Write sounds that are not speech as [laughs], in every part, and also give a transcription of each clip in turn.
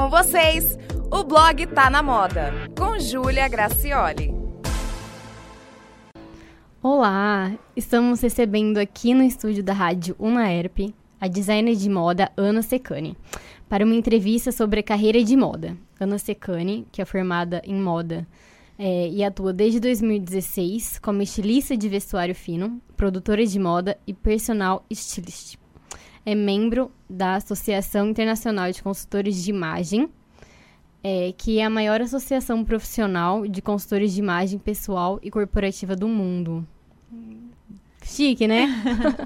Com vocês, o blog Tá na Moda, com Júlia Gracioli. Olá, estamos recebendo aqui no estúdio da rádio Unaerp a designer de moda Ana Secani para uma entrevista sobre a carreira de moda. Ana Secani, que é formada em moda é, e atua desde 2016 como estilista de vestuário fino, produtora de moda e personal stylist. É membro da Associação Internacional de Consultores de Imagem, é, que é a maior associação profissional de consultores de imagem pessoal e corporativa do mundo. Chique, né?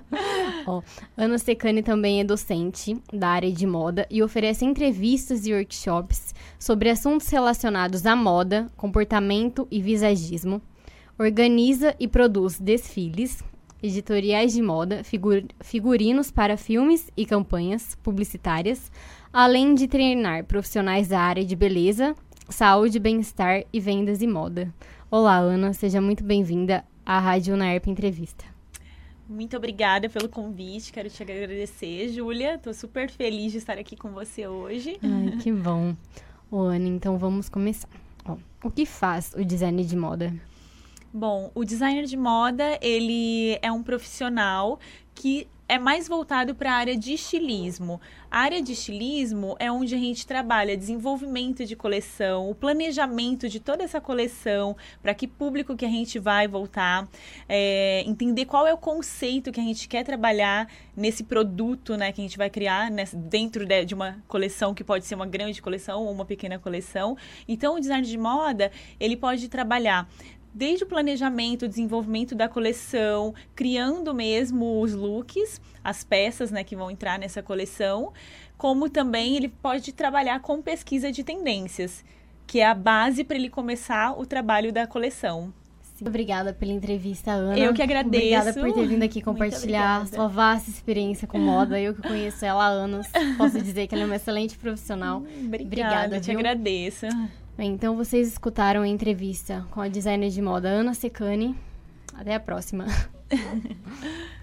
[laughs] Ó, Ana Secani também é docente da área de moda e oferece entrevistas e workshops sobre assuntos relacionados à moda, comportamento e visagismo. Organiza e produz desfiles, editoriais de moda, figur figurinos para filmes e campanhas publicitárias, além de treinar profissionais da área de beleza, saúde, bem-estar e vendas e moda. Olá, Ana, seja muito bem-vinda à Rádio Unaerp Entrevista. Muito obrigada pelo convite, quero te agradecer, Júlia. Estou super feliz de estar aqui com você hoje. Ai, que [laughs] bom. Ô, Ana, então vamos começar. Ó, o que faz o design de moda? Bom, o designer de moda, ele é um profissional que é mais voltado para a área de estilismo. A área de estilismo é onde a gente trabalha desenvolvimento de coleção, o planejamento de toda essa coleção, para que público que a gente vai voltar, é, entender qual é o conceito que a gente quer trabalhar nesse produto, né, que a gente vai criar dentro de, de uma coleção que pode ser uma grande coleção ou uma pequena coleção. Então, o design de moda ele pode trabalhar desde o planejamento, o desenvolvimento da coleção, criando mesmo os looks, as peças né, que vão entrar nessa coleção, como também ele pode trabalhar com pesquisa de tendências, que é a base para ele começar o trabalho da coleção. Sim. Obrigada pela entrevista, Ana. Eu que agradeço. Obrigada por ter vindo aqui compartilhar sua vasta experiência com moda. Eu que conheço ela há anos, posso dizer que ela é uma excelente profissional. [laughs] Obrigada, Obrigada te viu? agradeço. Bem, então vocês escutaram a entrevista com a designer de moda Ana Secani. Até a próxima. [laughs]